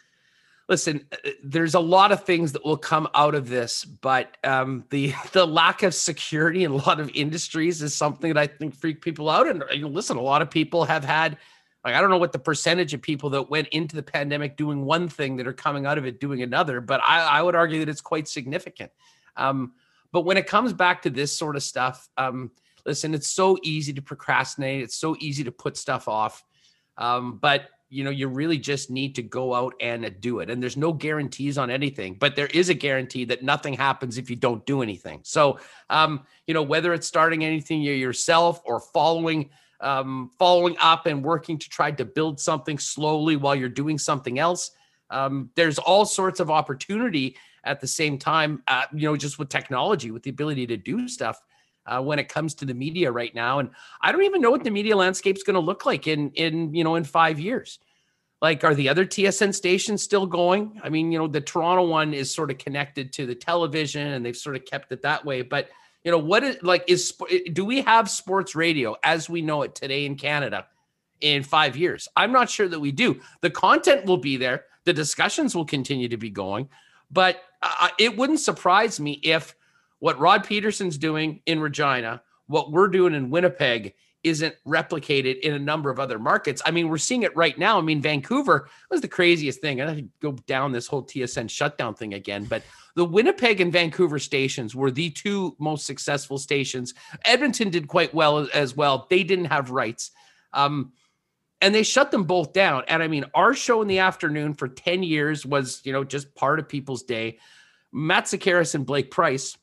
listen uh, there's a lot of things that will come out of this but um, the the lack of security in a lot of industries is something that i think freak people out. And you know, listen a lot of people have had like i don't know what the percentage of people that went into the pandemic doing one thing that are coming out of it doing another but i, I would argue that it's quite significant. Um, but when it comes back to this sort of stuff um, listen it's so easy to procrastinate. It's so easy to put stuff off. Um, but you know you really just need to go out and do it. And there's no guarantees on anything but there is a guarantee that nothing happens if you don't do anything. So um you know whether it's starting anything yourself or following um following up and working to try to build something slowly while you're doing something else um there's all sorts of opportunity at the same time uh, you know just with technology with the ability to do stuff uh, when it comes to the media right now. And I don't even know what the media landscape is going to look like in in you know in five years. Like, are the other TSN stations still going? I mean, you know, the Toronto one is sort of connected to the television, and they've sort of kept it that way. But you know, what is like is do we have sports radio as we know it today in Canada in five years? I'm not sure that we do. The content will be there. The discussions will continue to be going, but uh, it wouldn't surprise me if what Rod Peterson's doing in Regina, what we're doing in Winnipeg isn't replicated in a number of other markets. I mean, we're seeing it right now. I mean, Vancouver was the craziest thing. I could go down this whole TSN shutdown thing again, but the Winnipeg and Vancouver stations were the two most successful stations. Edmonton did quite well as well. They didn't have rights. Um, and they shut them both down. And I mean, our show in the afternoon for 10 years was, you know, just part of people's day. Matt Sekeres and Blake Price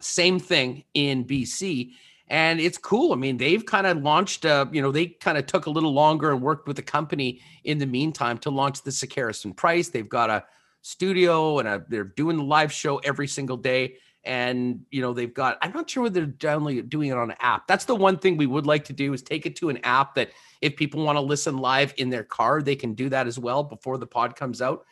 same thing in BC. And it's cool. I mean, they've kind of launched, uh, you know, they kind of took a little longer and worked with the company in the meantime to launch the and Price. They've got a studio and a, they're doing the live show every single day. And, you know, they've got, I'm not sure whether they're generally doing it on an app. That's the one thing we would like to do is take it to an app that if people want to listen live in their car, they can do that as well before the pod comes out.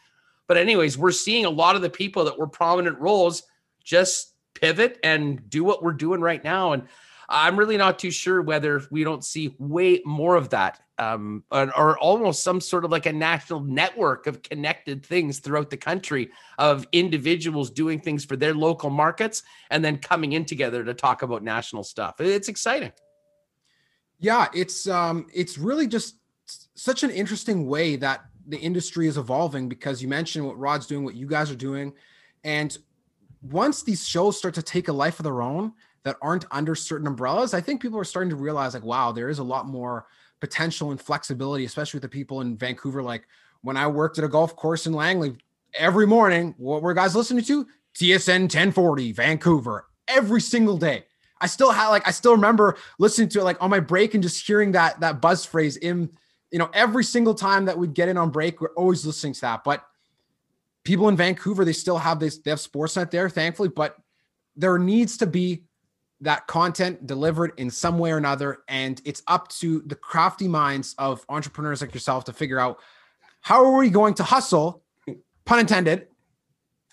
But, anyways, we're seeing a lot of the people that were prominent roles just pivot and do what we're doing right now. And I'm really not too sure whether we don't see way more of that, um, or, or, almost some sort of like a national network of connected things throughout the country of individuals doing things for their local markets and then coming in together to talk about national stuff. It's exciting. Yeah, it's um, it's really just such an interesting way that the industry is evolving because you mentioned what Rod's doing, what you guys are doing, and once these shows start to take a life of their own that aren't under certain umbrellas, I think people are starting to realize like, wow, there is a lot more potential and flexibility, especially with the people in Vancouver. Like when I worked at a golf course in Langley, every morning, what were guys listening to? TSN 1040 Vancouver every single day. I still had like I still remember listening to it like on my break and just hearing that that buzz phrase in you know every single time that we'd get in on break, we're always listening to that. But people in Vancouver, they still have this, they have Sportsnet there, thankfully, but there needs to be that content delivered in some way or another. And it's up to the crafty minds of entrepreneurs like yourself to figure out how are we going to hustle, pun intended,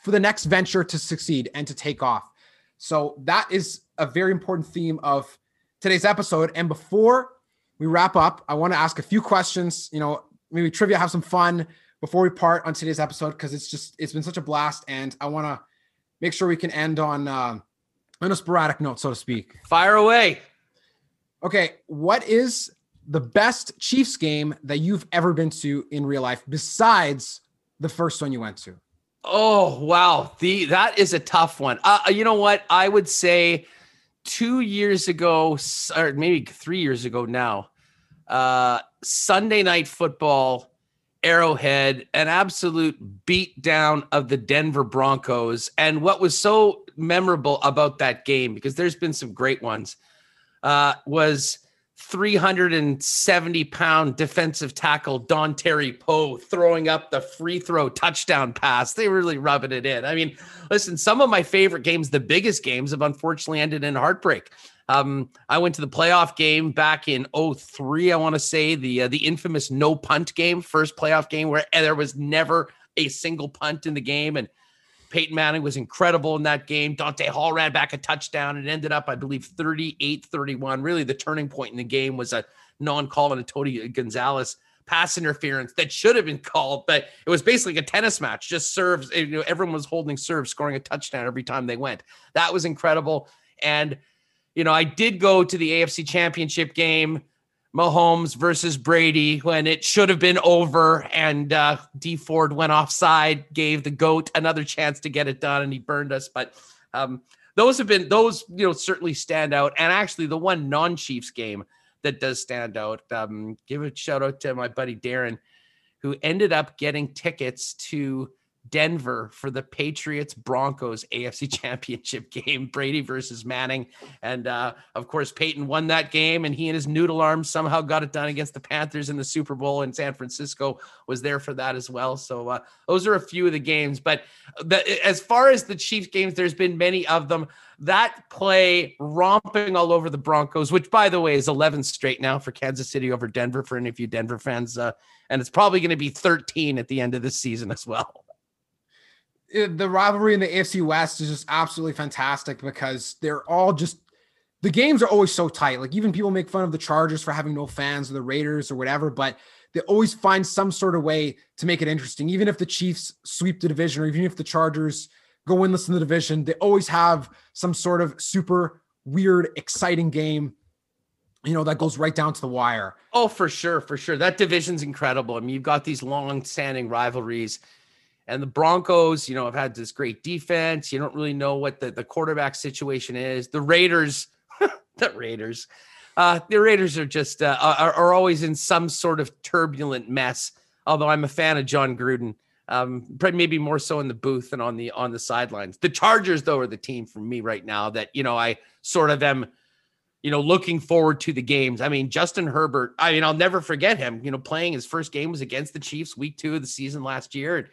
for the next venture to succeed and to take off. So that is a very important theme of today's episode. And before we wrap up, I want to ask a few questions, you know, maybe trivia, have some fun before we part on today's episode because it's just it's been such a blast and i want to make sure we can end on uh, on a sporadic note so to speak. Fire away. Okay what is the best chiefs game that you've ever been to in real life besides the first one you went to? Oh wow. The that is a tough one. Uh, you know what? I would say two years ago or maybe three years ago now uh sunday night football Arrowhead, an absolute beatdown of the Denver Broncos. And what was so memorable about that game, because there's been some great ones, uh, was 370 pound defensive tackle Dontari Poe throwing up the free throw touchdown pass. They really rubbing it in. I mean, listen, some of my favorite games, the biggest games, have unfortunately ended in heartbreak. Um, I went to the playoff game back in 03, I want to say, the uh, the infamous no punt game, first playoff game where there was never a single punt in the game. And Peyton Manning was incredible in that game. Dante Hall ran back a touchdown and ended up, I believe, 38 31. Really, the turning point in the game was a non call on a Tony Gonzalez pass interference that should have been called, but it was basically a tennis match, just serves. You know, everyone was holding serve, scoring a touchdown every time they went. That was incredible. And, you know, I did go to the AFC championship game. Mahomes versus Brady when it should have been over, and uh, Dee Ford went offside, gave the goat another chance to get it done, and he burned us. But um, those have been those, you know, certainly stand out. And actually, the one non-Chiefs game that does stand out. Um, give a shout out to my buddy Darren, who ended up getting tickets to Denver for the Patriots Broncos AFC Championship game, Brady versus Manning. And uh, of course, Peyton won that game, and he and his noodle arms somehow got it done against the Panthers in the Super Bowl. And San Francisco was there for that as well. So uh, those are a few of the games. But the, as far as the Chiefs games, there's been many of them. That play romping all over the Broncos, which by the way is 11 straight now for Kansas City over Denver for any of you Denver fans. Uh, and it's probably going to be 13 at the end of this season as well the rivalry in the AFC West is just absolutely fantastic because they're all just the games are always so tight. Like even people make fun of the Chargers for having no fans or the Raiders or whatever, but they always find some sort of way to make it interesting. Even if the Chiefs sweep the division or even if the Chargers go winless in the division, they always have some sort of super weird, exciting game you know that goes right down to the wire. Oh, for sure, for sure. That division's incredible. I mean, you've got these long-standing rivalries and the Broncos, you know, have had this great defense. You don't really know what the, the quarterback situation is. The Raiders, the Raiders, uh, the Raiders are just uh, are, are, always in some sort of turbulent mess. Although I'm a fan of Jon Gruden, um, maybe more so in the booth than on the on the sidelines. The Chargers, though, are the team for me right now that you know I sort of am, you know, looking forward to the games. I mean, Justin Herbert. I mean, I'll never forget him. You know, playing his first game was against the Chiefs, week two of the season last year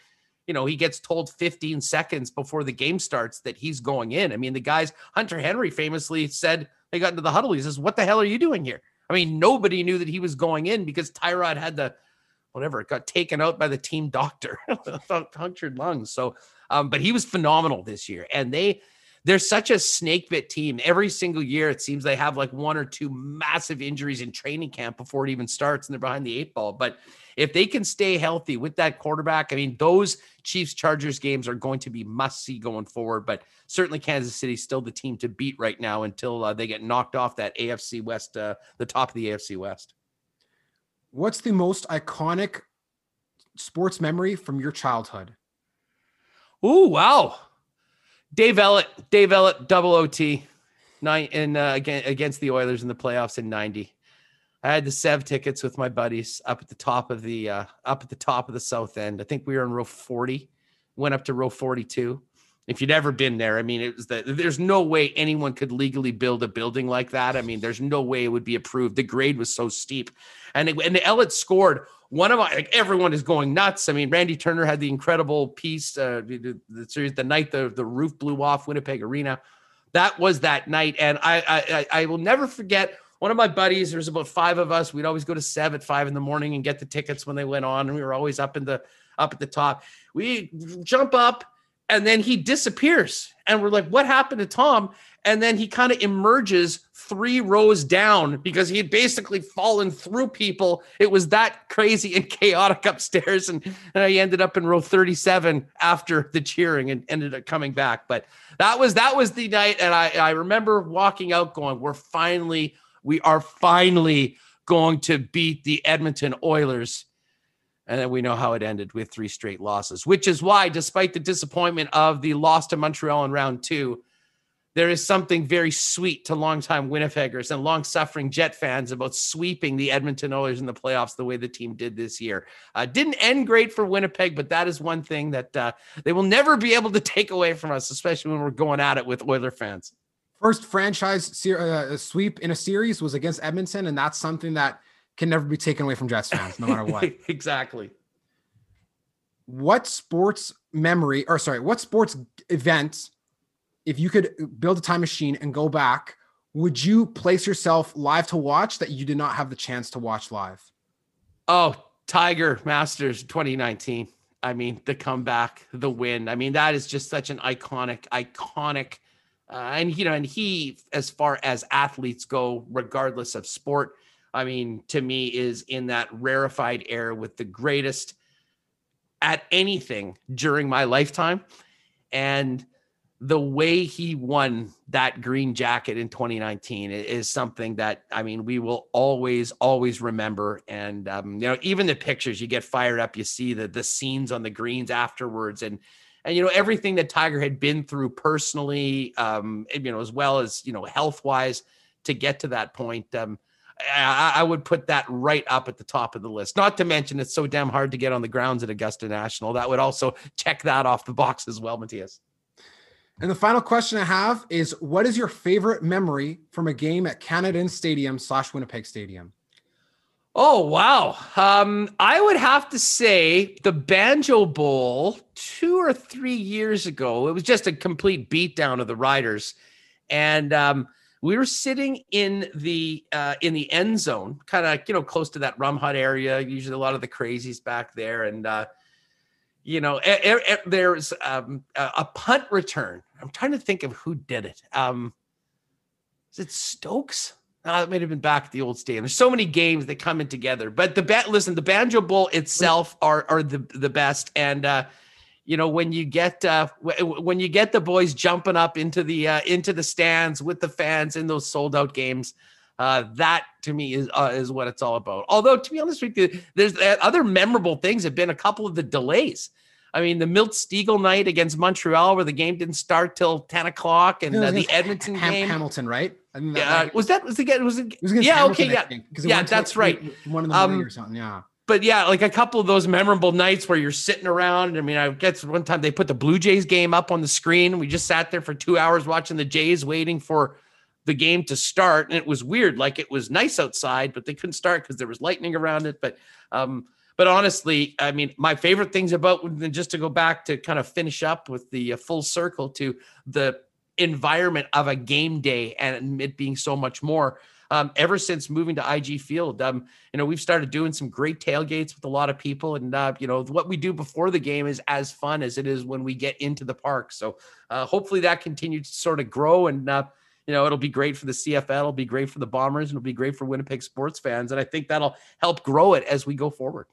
you know, he gets told 15 seconds before the game starts that he's going in. I mean, the guys, Hunter Henry famously said, they got into the huddle. He says, What the hell are you doing here? I mean, nobody knew that he was going in because Tyrod had the whatever, got taken out by the team doctor, punctured lungs. So, um, but he was phenomenal this year. And they, they're such a snake bit team. Every single year, it seems they have like one or two massive injuries in training camp before it even starts, and they're behind the eight ball. But if they can stay healthy with that quarterback, I mean, those Chiefs Chargers games are going to be must see going forward. But certainly, Kansas City is still the team to beat right now until uh, they get knocked off that AFC West, uh, the top of the AFC West. What's the most iconic sports memory from your childhood? Oh wow, Dave Ellett, Dave Ellett, double OT, nine in uh, against the Oilers in the playoffs in '90. I had the Sev tickets with my buddies up at the top of the uh, up at the top of the south end. I think we were in row 40, went up to row 42. If you'd ever been there, I mean, it was that there's no way anyone could legally build a building like that. I mean, there's no way it would be approved. The grade was so steep, and it, and the Ellett scored one of my like everyone is going nuts. I mean, Randy Turner had the incredible piece, uh, the, the series, the night the the roof blew off Winnipeg Arena. That was that night, and I I, I will never forget one of my buddies, there's about five of us. We'd always go to Sev at five in the morning and get the tickets when they went on. And we were always up in the up at the top. We jump up and then he disappears. And we're like, what happened to Tom? And then he kind of emerges three rows down because he had basically fallen through people. It was that crazy and chaotic upstairs. And, and I ended up in row 37 after the cheering and ended up coming back. But that was that was the night. And I, I remember walking out going, we're finally we are finally going to beat the Edmonton Oilers. And then we know how it ended with three straight losses, which is why, despite the disappointment of the loss to Montreal in round two, there is something very sweet to longtime Winnipeggers and long suffering Jet fans about sweeping the Edmonton Oilers in the playoffs the way the team did this year. Uh, didn't end great for Winnipeg, but that is one thing that uh, they will never be able to take away from us, especially when we're going at it with Oiler fans. First franchise uh, sweep in a series was against Edmonton, and that's something that can never be taken away from Jets fans, no matter what. exactly. What sports memory, or sorry, what sports event, if you could build a time machine and go back, would you place yourself live to watch that you did not have the chance to watch live? Oh, Tiger Masters 2019. I mean, the comeback, the win. I mean, that is just such an iconic, iconic. Uh, and you know, and he, as far as athletes go, regardless of sport, I mean, to me, is in that rarefied air with the greatest at anything during my lifetime. And the way he won that green jacket in 2019 is something that I mean we will always always remember and um, you know even the pictures you get fired up you see the the scenes on the greens afterwards and and you know everything that Tiger had been through personally um, you know as well as you know health wise to get to that point um, I, I, would put that right up at the top of the list. Not to mention it's so damn hard to get on the grounds at Augusta National. That would also check that off the box as well, Matias. And the final question I have is what is your favorite memory from a game at Canad Inns Stadium slash Winnipeg Stadium? Oh wow. Um, I would have to say the Banjo Bowl two or three years ago. It was just a complete beatdown of the Riders. And um, we were sitting in the uh, in the end zone, kind of you know close to that rum hut area. Usually a lot of the crazies back there, and uh, you know, there's um, a punt return. I'm trying to think of who did it. Um, is it Stokes? Uh, it might have been back at the old stadium. There's so many games that come in together, but the bet. Listen, the Banjo Bowl itself are are the the best, and uh, you know when you get uh, w- when you get the boys jumping up into the uh, into the stands with the fans in those sold out games. Uh, that to me is uh, is what it's all about. Although to be honest with you, there's uh, other memorable things. Have been a couple of the delays. I mean, the Milt Stegall night against Montreal, where the game didn't start till ten o'clock, and uh, the Edmonton Ham- game, Hamilton, right? I mean, yeah, uh, was that was it? Was it? was yeah, Hamilton, okay, yeah, yeah, that's to, right. One of the um, or something, yeah. But yeah, like a couple of those memorable nights where you're sitting around. I mean, I guess one time they put the Blue Jays game up on the screen. We just sat there for two hours watching the Jays, waiting for the game to start, and it was weird. Like it was nice outside, but they couldn't start because there was lightning around it. But um, but honestly, I mean, my favorite things about just to go back to kind of finish up with the uh, full circle to the environment of a game day and it being so much more. Um, ever since moving to IG Field, um, you know, we've started doing some great tailgates with a lot of people, and uh, you know, what we do before the game is as fun as it is when we get into the park. So uh, hopefully that continues to sort of grow, and uh, you know, it'll be great for the CFL, it'll be great for the Bombers, and it'll be great for Winnipeg sports fans, and I think that'll help grow it as we go forward.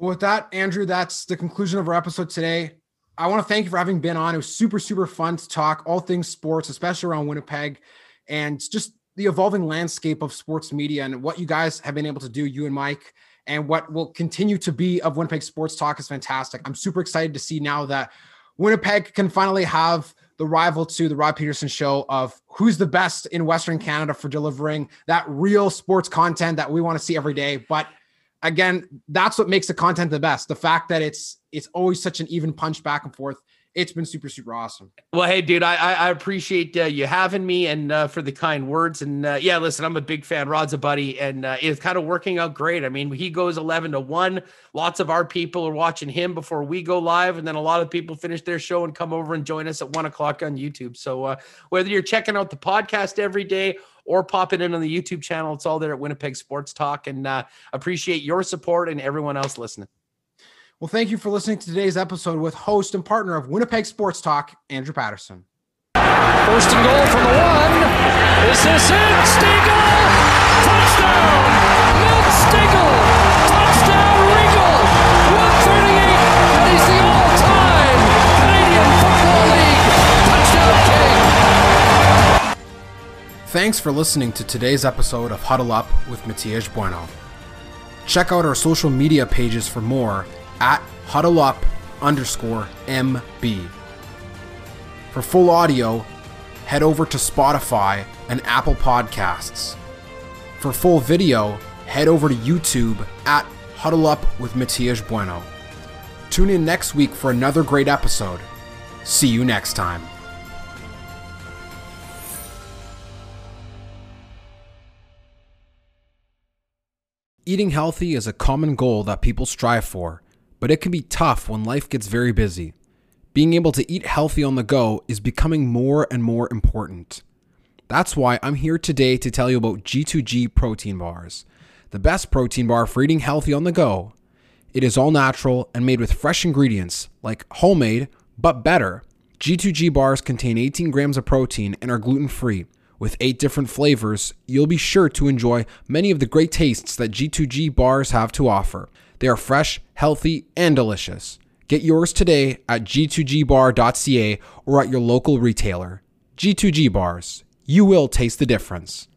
With that, Andrew, that's the conclusion of our episode today. I want to thank you for having been on. It was super, super fun to talk all things sports, especially around Winnipeg and just the evolving landscape of sports media and what you guys have been able to do, you and Mike, and what will continue to be of Winnipeg Sports Talk is fantastic. I'm super excited to see now that Winnipeg can finally have the rival to the Rod Peterson show of who's the best in Western Canada for delivering that real sports content that we want to see every day. But again, that's what makes the content the best. The fact that it's it's always such an even punch back and forth. It's been super super awesome. Well, hey, dude, I I, appreciate uh, you having me and uh, for the kind words. And uh, yeah, listen, I'm a big fan. Rod's a buddy, and uh, it's kind of working out great. I mean, he goes 11 to one. Lots of our people are watching him before we go live, and then a lot of people finish their show and come over and join us at one o'clock on YouTube. So uh, whether you're checking out the podcast every day or pop it in on the YouTube channel. It's all there at Winnipeg Sports Talk. And uh, appreciate your support and everyone else listening. Well, thank you for listening to today's episode with host and partner of Winnipeg Sports Talk, Andrew Patterson. First and goal from the one. Is this it? Stegall! Touchdown! Milt Stegall! Thanks for listening to today's episode of Huddle Up with Matias Bueno. Check out our social media pages for more at Huddle Up underscore MB. For full audio, head over to Spotify and Apple Podcasts. For full video, head over to YouTube at Huddle Up with Matias Bueno. Tune in next week for another great episode. See you next time. Eating healthy is a common goal that people strive for, but it can be tough when life gets very busy. Being able to eat healthy on the go is becoming more and more important. That's why I'm here today to tell you about G2G protein bars, the best protein bar for eating healthy on the go. It is all natural and made with fresh ingredients, like homemade, but better. G2G bars contain 18 grams of protein and are gluten free. With eight different flavors, you'll be sure to enjoy many of the great tastes that G2G bars have to offer. They are fresh, healthy, and delicious. Get yours today at g2gbar.ca or at your local retailer. G2G bars. You will taste the difference.